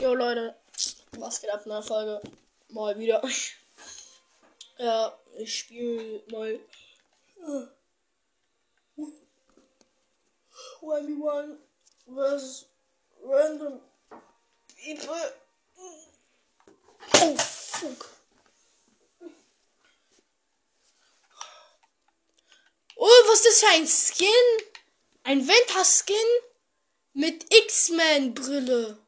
Jo Leute, was geht ab der Folge? Mal wieder. Ja, ich spiele mal. 1v1 versus random people. Oh, fuck. Oh, was ist das für ein Skin? Ein Winter-Skin mit X-Men-Brille.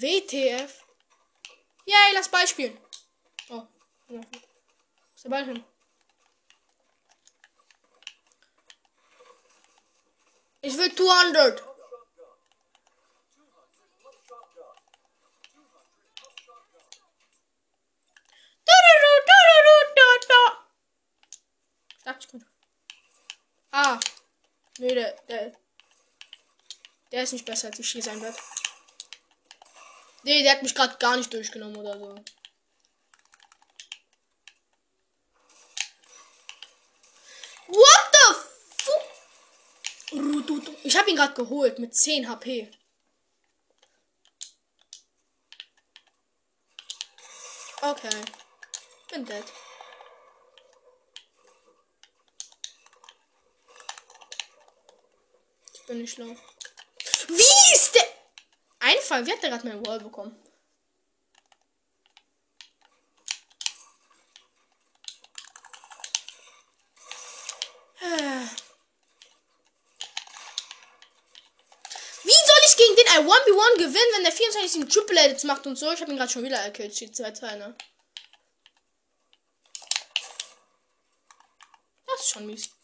WTF? Yay, lass Ball spielen. Oh, ist der Ball hin? Ich will 200. Sag ich gut. Ah. Nee, der, der. Der ist nicht besser als ich hier sein wird. Nee, der hat mich gerade gar nicht durchgenommen oder so. What the fuck? Ich habe ihn gerade geholt mit 10 HP. Okay. Bin dead. Ich bin nicht schlau. Wie ist der? Einfall, wie hat der gerade meinen Wall bekommen? Wie soll ich gegen den I 1v1 gewinnen, wenn der 24 Triple Edits macht und so? Ich habe ihn gerade schon wieder erkillt. Steht 2-2, ne? Das ist schon mies.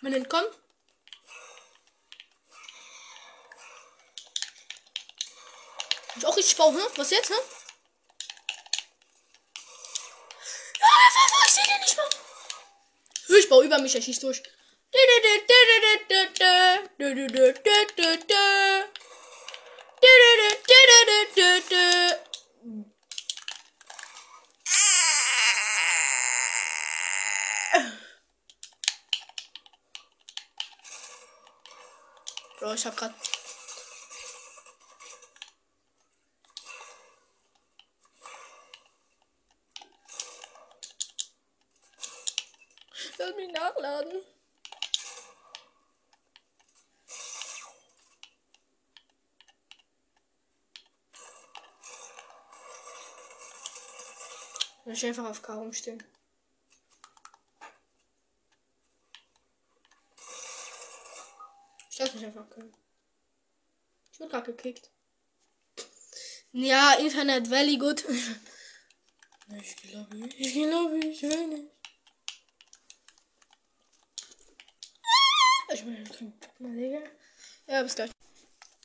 Man entkommt. Ich auch richtig hm? Was jetzt, hm? Ja, ich sehe den nicht mal. Ich baue über mich, er schießt durch. Bro, ich hab grad. Lass mich nachladen. Ich einfach auf K rumstehen. Ich lass mich einfach können. Ich wurde gerade gekickt. Ja, Internet Valley gut. Ich glaube, ich glaube, ich will nicht. Ich bin mal Digga. Ja, bis gleich.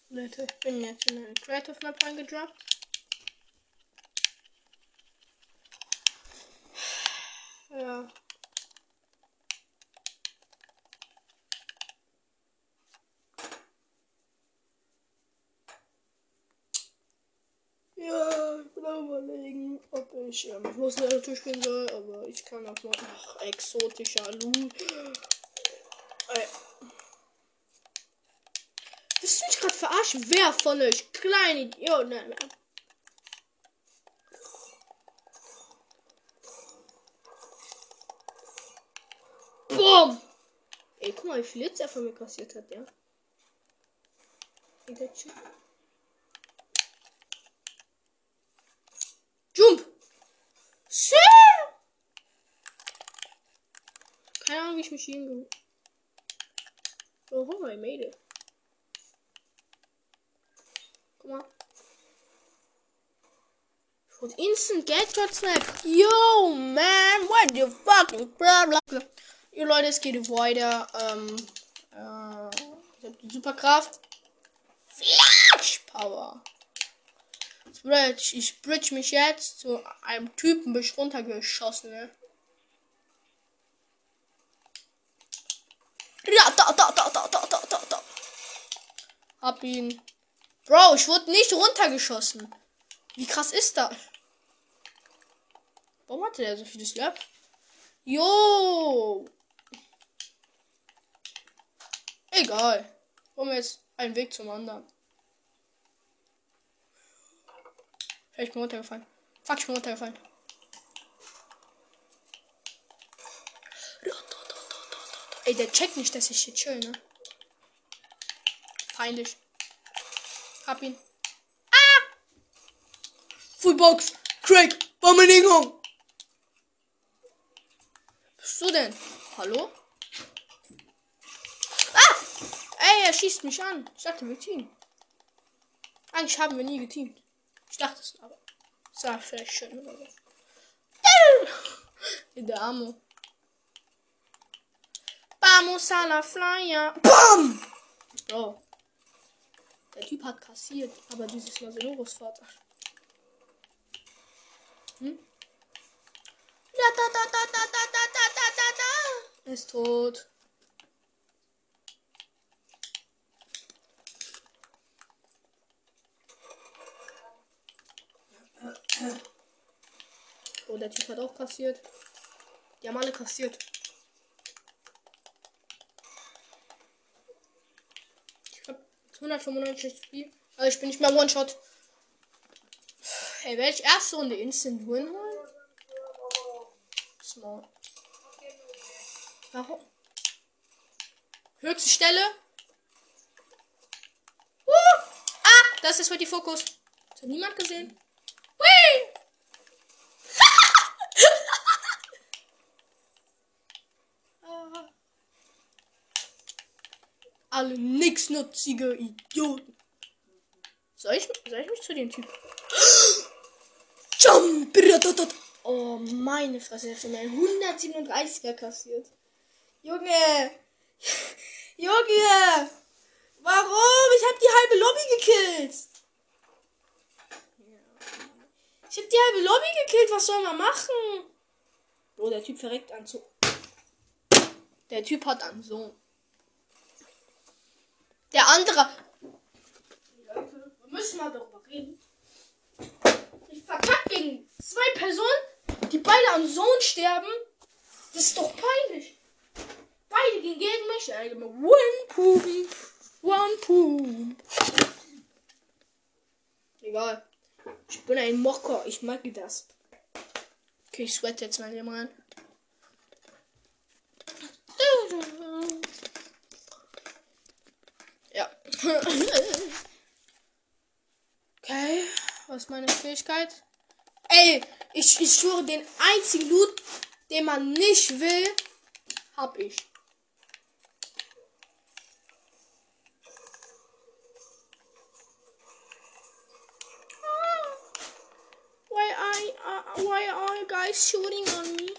Leute, ich bin jetzt in eine Creative Map reingedroppt. Ja. Ja, ich bin am überlegen, ob ich ähm, Naruto spielen soll, aber ich kann auch noch ach, exotischer Lu. Ey. Willst du mich gerade verarschen? Wer von euch? Kleine Idiot. Nein, nein. Boom! Ey, guck mal, wie viel jetzt er von mir kassiert hat, ja? Jump! Sir! Keine Ahnung, wie ich mich hinge. Oh, I made it. Guck mal. Wurde instant Geld snap. Yo, man, what the fucking problem? Jo Leute, es geht weiter. Ähm, äh, ich hab die Superkraft. Flash Power. Bridge. Ich bridge mich jetzt zu einem Typen bis runtergeschossen. Ne? Ja, da, da, da, da, da, da, Hab ihn. Bro, ich wurde nicht runtergeschossen. Wie krass ist das? Warum hatte der so viele Slap? Jo! Egal. Wir jetzt einen Weg zum anderen. Ich bin runtergefallen. Fuck, ich bin runtergefallen. Ey, der checkt nicht, dass ich hier chill, ne? Peinlich. Hab ihn. Ah! Fullbox! Craig! Bombenlegung! Bist du denn? Hallo? Ah! Ey, er schießt mich an. Ich dachte, wir teamen. Eigentlich haben wir nie geteamt. Ich dachte es aber. Das vielleicht schön oder so. In der Arme. Vamos a la flyer. BAM! Oh. Der Typ hat kassiert, aber dieses Mal sein Großvater. Hm? Da, da, da, da, da, da, da, da, da, da. Ist tot. Oh, der Typ hat auch kassiert. Die haben alle kassiert. Ich hab 195 Spiel. Aber ich bin nicht mehr One-Shot. Hey, werde ich erste Runde Instant Win holen? Small. Warum? Höchste Stelle. Uh! Ah, das ist für die Fokus. Das hat niemand gesehen. Alle nichtsnutzige Idioten. Soll ich, soll ich mich zu dem Typ? Jump! Oh, meine Fresse, jetzt mir 137er kassiert. Junge! Junge! Warum? Ich hab die halbe Lobby gekillt. Ich hab die halbe Lobby gekillt. Was soll man machen? Oh, der Typ verreckt an so. Der Typ hat an so. Der andere. Leute, wir müssen mal darüber reden. Ich verkacke gegen zwei Personen, die beide am Sohn sterben. Das ist doch peinlich. Beide gehen gegen mich. One Poop. One Poop. Egal. Ich bin ein Mocker. Ich mag das. Okay, ich sweat jetzt mal hier rein. Ja. Okay. Was ist meine Fähigkeit? Ey, ich, ich schwöre, den einzigen Loot, den man nicht will, hab ich. Why I, uh, why are you guys shooting on me?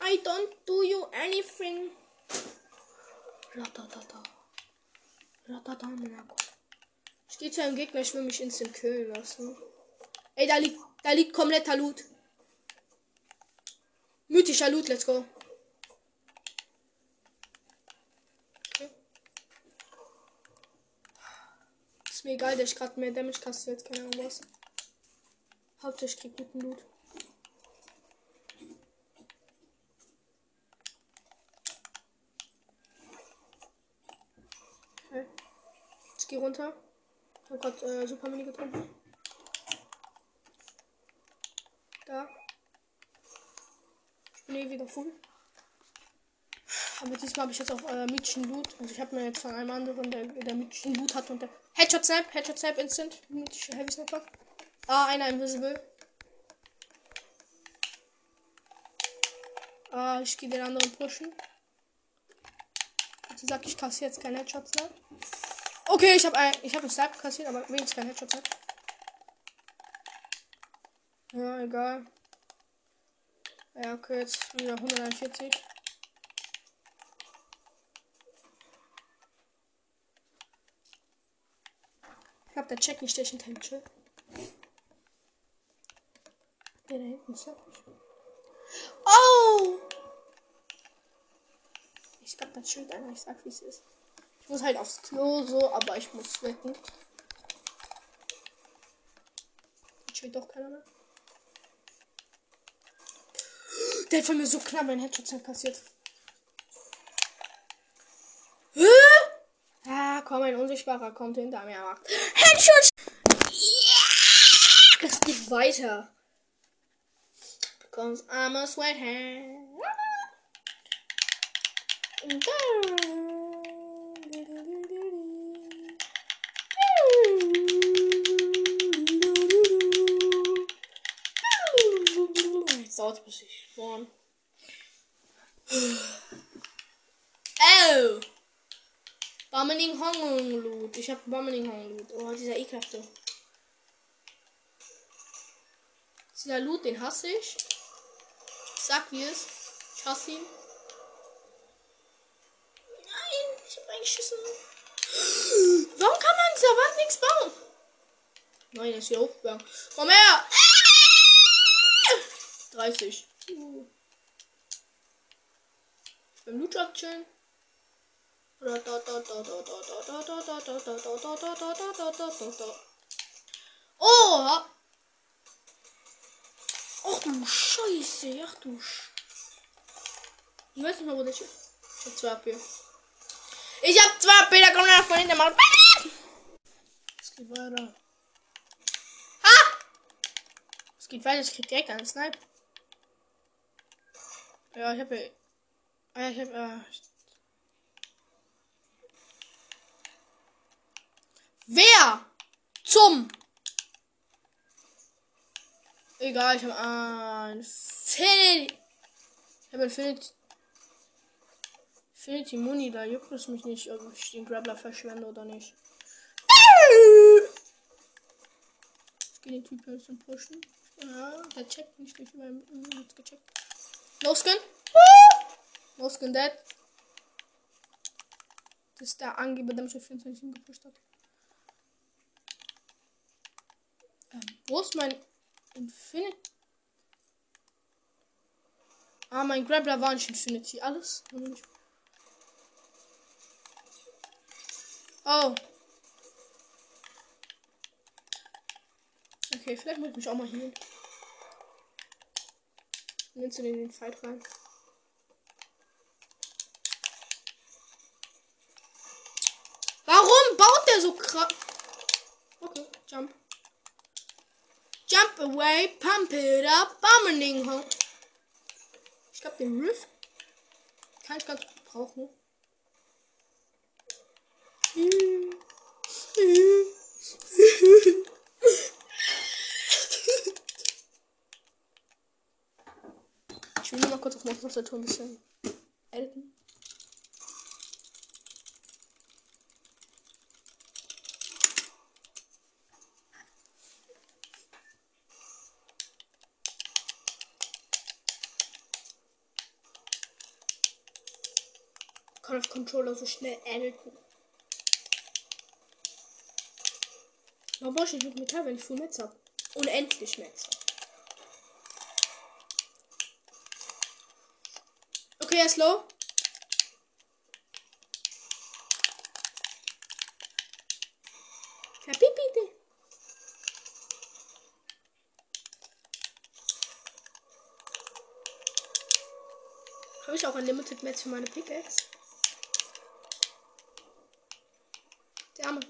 I don't do you anything. Ratatata. Ratata, Zu einem Gegner, ich will mich instant killen lassen. Ey, da liegt, da liegt kompletter Loot. Mythischer Loot, let's go. Okay. Ist mir egal, dass ich gerade mehr Damage kassiert, keine Ahnung was. Hauptsache ich krieg guten Loot. Okay. Ich geh runter. Ich hab grad äh, Super Mini getrunken. Da. Ich bin eh wieder full. Aber diesmal habe ich jetzt auch äh, mythischen Loot. Also ich habe mir jetzt von einem anderen, der, der mythischen Loot hat und der Headshot Snap, Headshot Snap Instant, mythische Heavy Sniper. Ah, einer invisible. Ah, ich gehe den anderen pushen. Also sag ich kassiere jetzt keinen Headshot Snap. Okay, ich habe ein, ich einen Snap kassiert, aber wenigstens kein Headshot Snap. Ja, egal. Ja, okay, jetzt wieder 141. Ich glaube, der checkt nicht, hinter ihm chill. Der da hinten ist Oh! Ich glaube, das chillt einer. Ich sag, wie es ist. Ich muss halt aufs Klo so, aber ich muss wecken. Jetzt steht doch keiner mehr. Der hat von mir so knapp einen Headshot kassiert. Hä? Ah, komm, ein Unsichtbarer kommt hinter mir. Macht Headshot! Yeah! Es geht weiter. Because I'm a sweathead. Bis ich spawn. Oh! Bummeling Hong Loot. Ich hab Bummeling Hong Loot. Oh, dieser ekelhafte. Dieser Loot, den hasse ich. Ich sag wie es. Ich hasse ihn. Nein, ich hab eingeschissen. Warum kann man dieser Wand nichts bauen? Nein, er ist hier hochgegangen. Komm her! 30. Uh. Beim Loot chillen. Oh! Ach du Scheiße, ach du Sch Ich weiß nicht mal, wo der ist. Ich hab 2 AP. Ich hab 2 AP, da kommt einer von hinten. Es geht weiter. Ah! Es geht weiter, ich krieg direkt einen Snipe. Ja, ich hab ja. Ah, ich hab. Äh, Wer zum Egal, ich habe ein Infinity. Ich habe Infinity. Infinity Muni, da juckt es mich nicht, ob ich den Grappler verschwende oder nicht. Ich gehe den Typ ein bisschen pushen. Ja, der checkt nicht durch meinen jetzt gecheckt. No Skin. No Skin dead. Das ist der Angeber, der mich auf 24 gepusht hat. Ähm, wo ist mein Infinity. Ah, mein Grappler war nicht Infinity. Alles? Oh. Okay, vielleicht muss ich mich auch mal hier. Nimmst du den in den Fight rein? Warum baut der so krass? Okay, jump. Jump away, pump it up, Bummeling Home. Ich glaube, den Rift kann ich ganz gut brauchen. Ich will nur mal kurz auf meiner Tastatur ein bisschen editen. kann auf Controller so schnell editen. Warum brauche ich nicht Metall, wenn ich viel Metz habe? Unendlich Metz. Okay, low. Habe ich auch ein Limited Match für meine Pickaxe? Der Arme.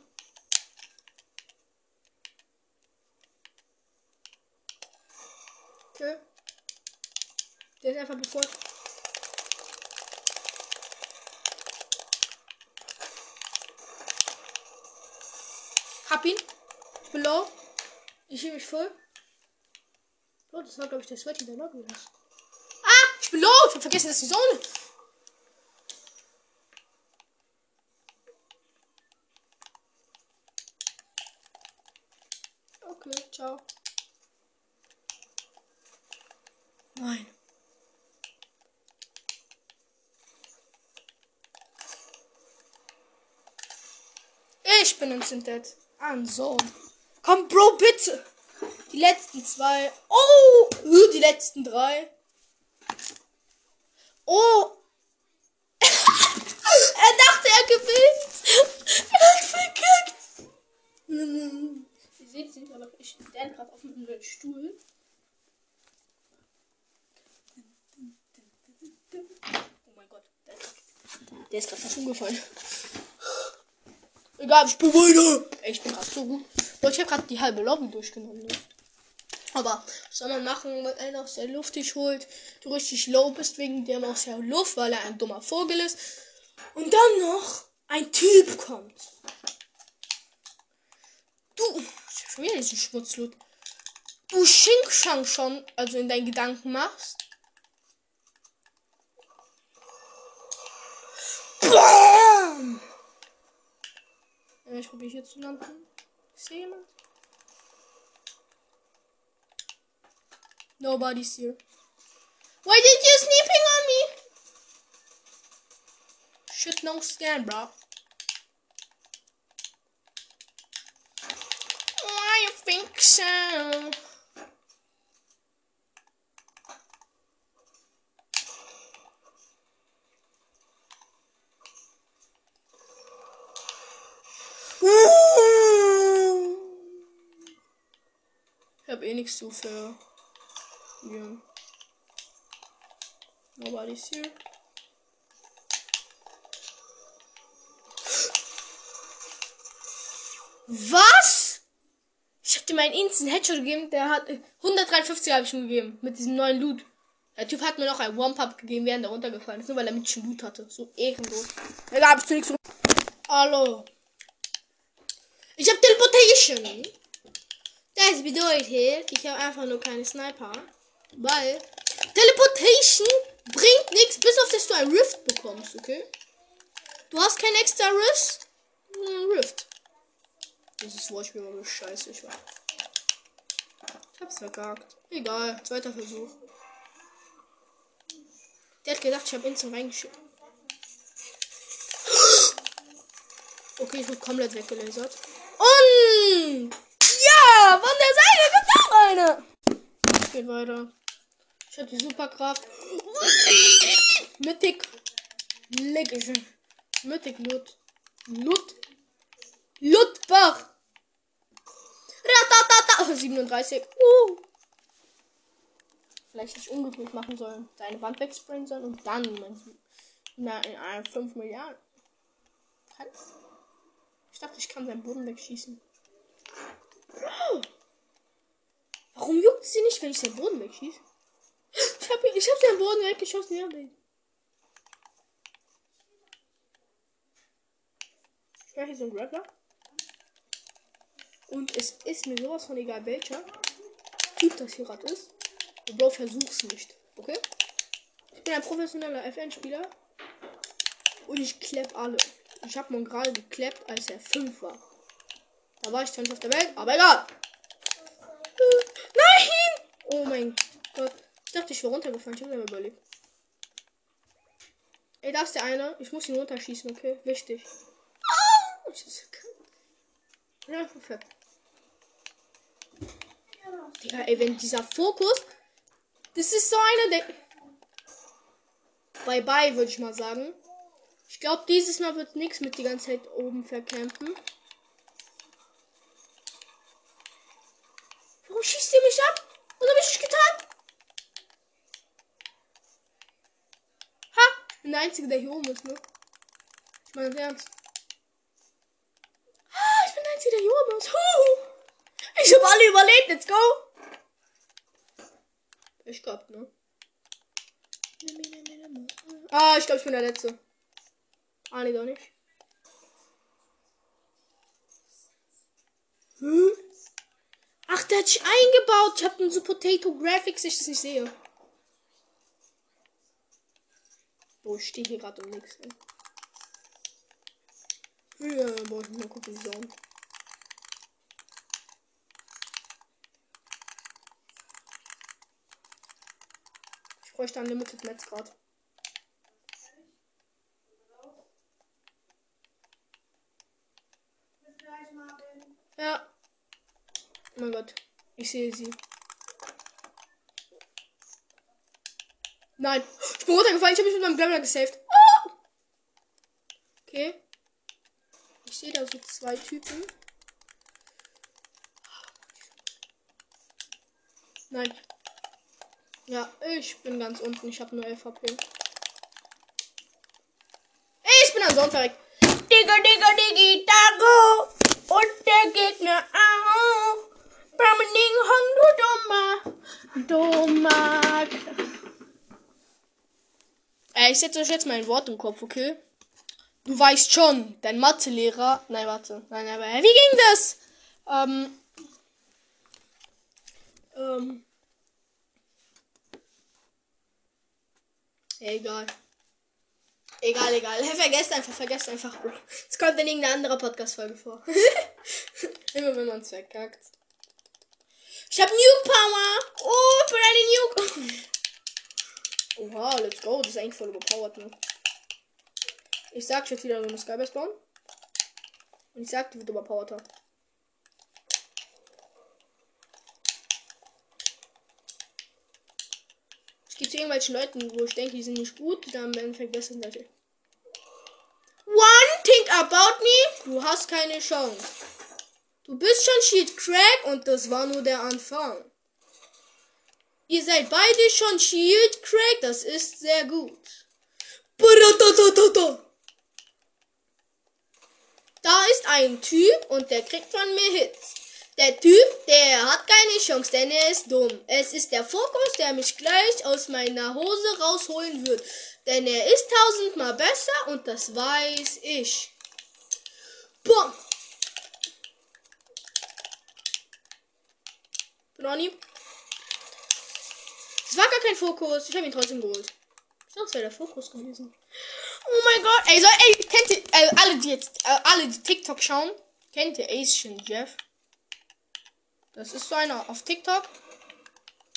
Okay. Der ist einfach befolgt. Hab ihn. Ich bin low. Ich schiebe mich voll. Oh, das war, glaube ich, der Sweaty der Lobby. Ah, ich bin low. Ich hab vergessen, dass die Zone. Okay, ciao. Nein. Ich bin instant dead an. So. Komm, Bro, bitte. Die letzten zwei. Oh, äh, die letzten drei. Oh. er dachte, er gewinnt. Er hat verkackt. Ihr seht sind aber ich lerne gerade auf einem Stuhl. Oh mein Gott. Der ist gerade fast umgefallen. Egal, ich bin weiter. Ich bin gerade so gut. Ich habe gerade die halbe Lobby durchgenommen. Ne? Aber was soll man machen, wenn einer aus der Luft dich holt, du richtig low bist wegen dem aus der Luft, weil er ein dummer Vogel ist. Und dann noch ein Typ kommt. Du, schon wieder diesen Schmutzlut. Du Schinkschang schon, also in deinen Gedanken machst. Bam! Ich probiere hier zu landen. Jemand? Nobody's here. Why did you sneaking on me? Shit, no scan, bro. Why you think so? Nichts zu für. Ja. Nobody's here. Was? Ich hab dir meinen Instant Headshot gegeben. Der hat 153 habe ich ihm gegeben. Mit diesem neuen Loot. Der Typ hat mir noch ein One-Pump gegeben, während er runtergefallen ist. Nur weil er mit schon Loot hatte. So ehrenlos. Da ich zu nichts. Hallo. Ich hab Teleportation. Das bedeutet, ich habe einfach nur keine Sniper. Weil Teleportation bringt nichts, bis auf dass du ein Rift bekommst, okay? Du hast kein extra Rift. Ein Rift. Dieses Wortspiel war scheiße, ich war. Ich hab's vergagt. Egal, zweiter Versuch. Der hat gedacht, ich hab instant reingeschickt. Okay, ich wurde komplett weggelasert. Und ja, von der Seite kommt auch eine. Geht weiter. Ich hab die Superkraft. Mythic. Leckische. Mythic Lut. Lut. Lutbach. Ratatata. 37. Uh. Vielleicht nicht unglücklich machen sollen. Deine Wand wegsprayen sollen und dann na, in einem 5 Milliarden. Ich dachte, ich kann seinen Boden wegschießen. Warum juckt sie nicht, wenn ich seinen Boden wegschieße? Ich habe ich hab seinen Boden weggeschossen, ja. Ich mache hier so einen Grappler. Und es ist mir sowas von egal welcher Typ das hier gerade ist. Bro, versuch's nicht. Okay? Ich bin ein professioneller FN-Spieler. Und ich klepp alle. Ich habe mal gerade geklappt, als er 5 war. Da war ich zwar nicht auf der Welt, aber egal. Nein! Oh mein Gott. Ich dachte, ich wäre runtergefallen. Ich habe mir überlegt. Ey, da ist der eine. Ich muss ihn runterschießen, okay? Wichtig. Oh, ja, perfekt. Digga, ey, wenn dieser Fokus. Das ist so einer, der. Bye bye, würde ich mal sagen. Ich glaube, dieses Mal wird nichts mit die ganze Zeit oben verkämpfen. Schießt ihr mich ab? Was habe ich getan? Ha! Ich bin der Einzige, der hier oben ist, ne? Ich meine ernst. Ah, ich bin der Einzige, der hier oben ist. Huh. Ich habe alle überlebt. Let's go. Ich glaube, ne? Ah, ich glaube, ich bin der Letzte. Ah, nee, doch nicht. Hm? Ach, der hat sich eingebaut. Ich habe so Potato Graphics, ich das nicht sehe. Boah, ich stehe hier gerade um nichts. Ja, boah, ich mal gucken, wie so. Ich bräuchte ein Limited Netz gerade. Ja. Oh mein Gott. Ich sehe sie. Nein. Ich bin runtergefallen. Ich habe mich mit meinem Grappler gesaved. Oh! Okay. Ich sehe da so zwei Typen. Nein. Ja, ich bin ganz unten. Ich habe nur 11 HP. Ich bin ansonsten weg. Digga, Digga, Diggi, Dago. Und der Gegner auch. Bramending Hong, du dummer. Dummer. Äh, ich setze euch jetzt mal ein Wort im Kopf, okay? Du weißt schon, dein Mathelehrer. Nein, warte. Nein, aber wie ging das? Ähm. Ähm. Egal. Egal, egal. Vergesst einfach, vergesst einfach. Es kommt in irgendeine andere Podcast-Folge vor. Immer wenn man es verkackt. Ich hab New Power. Oh, ich bin eine. Oha, let's go. Das ist eigentlich voll überpowered, ne? Ich sag jetzt wieder so eine Skybase bauen. Und ich sag, die wird überpowered. Es gibt irgendwelchen Leuten, wo ich denke, die sind nicht gut, dann im Endeffekt besser sind ich. One thing about me, du hast keine Chance. Du bist schon Shield Crack und das war nur der Anfang. Ihr seid beide schon Shield Crack, das ist sehr gut. Da ist ein Typ und der kriegt von mir Hits. Der Typ, der hat keine Chance, denn er ist dumm. Es ist der Fokus, der mich gleich aus meiner Hose rausholen wird. Denn er ist tausendmal besser und das weiß ich. Boom. Ronny. Es war gar kein Fokus. Ich habe ihn trotzdem geholt. Ich dachte, es wäre der Fokus gewesen. Oh mein Gott. Ey, so, ey, kennt ihr, äh, alle, die jetzt, äh, alle, die TikTok schauen, kennt ihr Asian Jeff? Das ist so einer auf TikTok.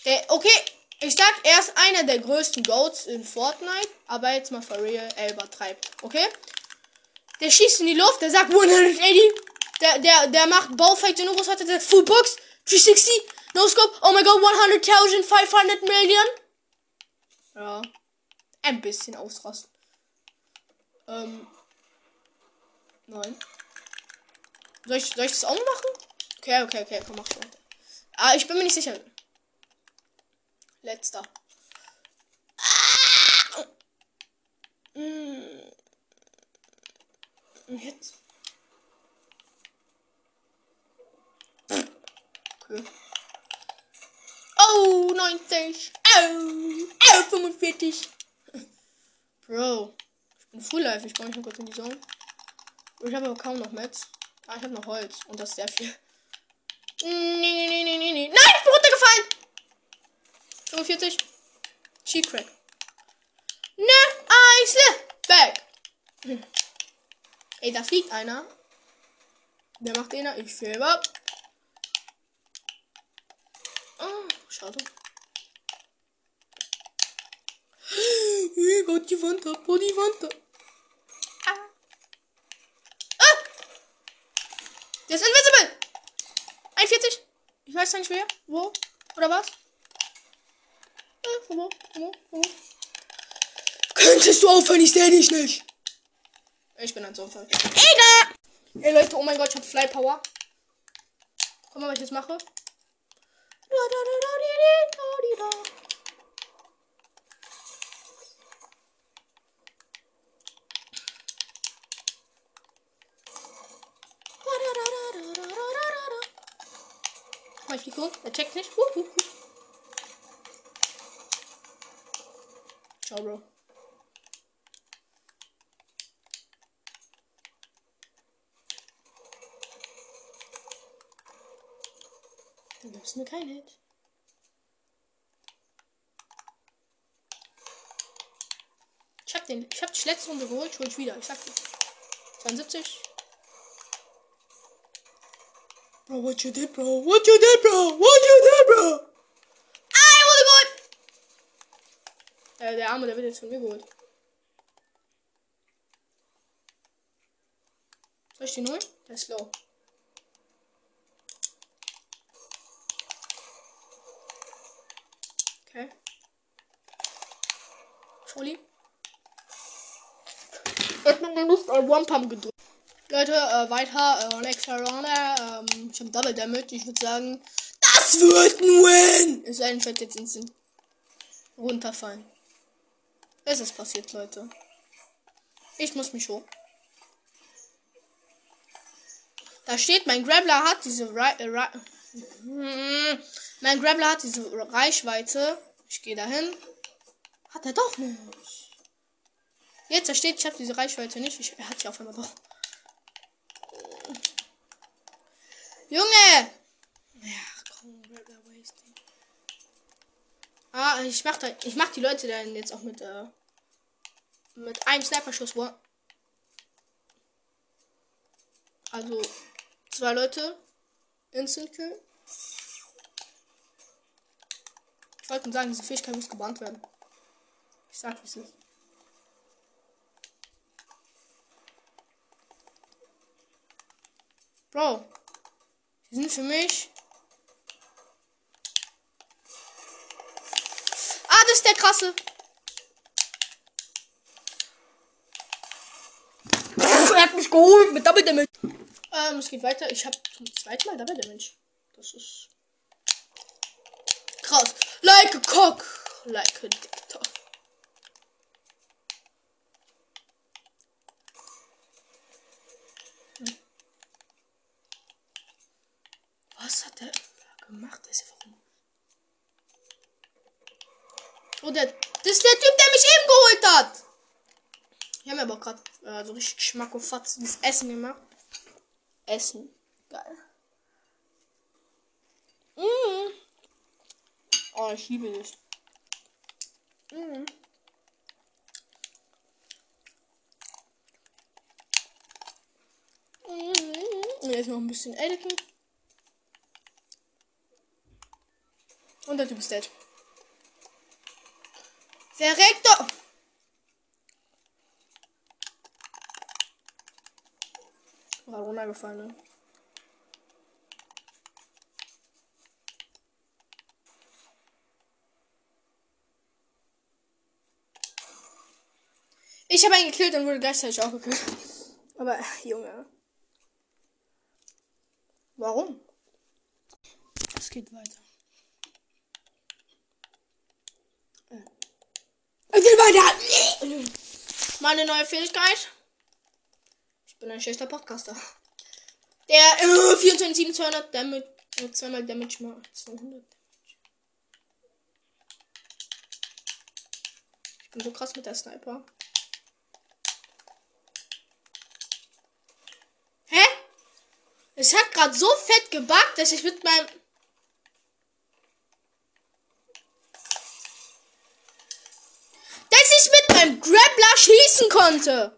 Der, okay, ich sag, er ist einer der größten Goats in Fortnite, aber jetzt mal for real, er übertreibt, okay? Der schießt in die Luft, der sagt 180, der, der, der macht Baufight in Urus, hat der Full Box, 360, No Scope, oh my god, 100.500 Million. Ja, ein bisschen ausrasten. Ähm, nein. Soll ich, soll ich das auch machen? Okay, okay, okay, komm, mach schon. Ah, ich bin mir nicht sicher. Letzter. Ah! Mm. Jetzt. Okay. Oh, 90. Oh, oh 45. Bro. Ich bin Full Life. Ich brauche mich nur kurz in die Zone. Ich habe aber kaum noch Metz. Ah, ich habe noch Holz. Und das ist sehr viel. Nee, nee, nee, nee, nee. Nein, ich bin runtergefallen. 45. Cheat Crack. Ne, slip back. Ey, da fliegt einer. Der macht den. Ich filme. Oh, schade. Ich got die Wand ab, oh, die Wand ab. Ah. ah. Der ist invisible. 41. Ich weiß nicht wer. Wo? Oder was? Äh, wo? Wo? Wo? Könntest du aufhören? Ich sehe dich nicht. Ich bin ein Sonntag. Egal. Ey Leute, oh mein Gott, ich hab Fly Power. Guck mal, was ich jetzt mache. Kuh? Er checkt nicht. Huh, huh, huh. Ciao, Bro. Gibst mir kein Hit. Ich hab den. Ich hab die letzte Runde geholt. Hol ich wieder. Ich sag dir. 72. Bro, what you did, bro? What you did, bro? What you did, bro? Ah, er wurde geholt! Äh, der Arme, der wird jetzt von mir geholt. Soll ich den holen? Der ist low. Okay. Scholi. Er hat mir nicht ein One-Pump gedrückt. Leute, äh, weiter. Äh, Alexa Runner. Ähm, ich habe Double Damage. Ich würde sagen, das wird ein Win. Denn, ich werde jetzt instant runterfallen. Es ist passiert, Leute. Ich muss mich hoch. Da steht, mein Grappler hat diese Re äh, Re mein Grappler hat diese Reichweite. Ich gehe dahin. Hat er doch nicht. Jetzt da steht, ich habe diese Reichweite nicht. Ich, er hat sie auf einmal doch. Junge! Ja, komm, Grappler wasting. Ah, ich mach da, ich mach die Leute dann jetzt auch mit äh, mit einem Sniper-Schuss. Also zwei Leute Instant Kill. Ich wollte sagen, diese Fähigkeit muss gebannt werden. Ich sag, es ist. Bro, die sind für mich. Ah, das ist der krasse. Er hat mich geholt mit Double Damage. Ähm, es geht weiter. Ich habe zum zweiten Mal Double Damage. Das ist krass. Like a cock. Like a dictator. Was hat er gemacht? Das ist warum? Oh, der, das ist der Typ, der mich eben geholt hat. Ich habe mir aber gerade äh, so richtig Fatz Essen gemacht. Essen. Geil. Mmh. Oh, ich liebe dich. Mmh. Mmh. Jetzt noch ein bisschen editen. Und der Typ ist dead. Verreckt! War runtergefallen, ne? Ich habe einen gekillt und wurde gleichzeitig auch gekillt. Aber, Junge. Warum? Es geht weiter. Geht weiter! Meine neue Fähigkeit. Ich bin ein schlechter Podcaster. Der äh, 24 200 Damage, äh, zweimal Damage mal 200 Damage. Ich bin so krass mit der Sniper. Hä? Es hat gerade so fett gebackt, dass ich mit meinem meinem Grappler schießen konnte.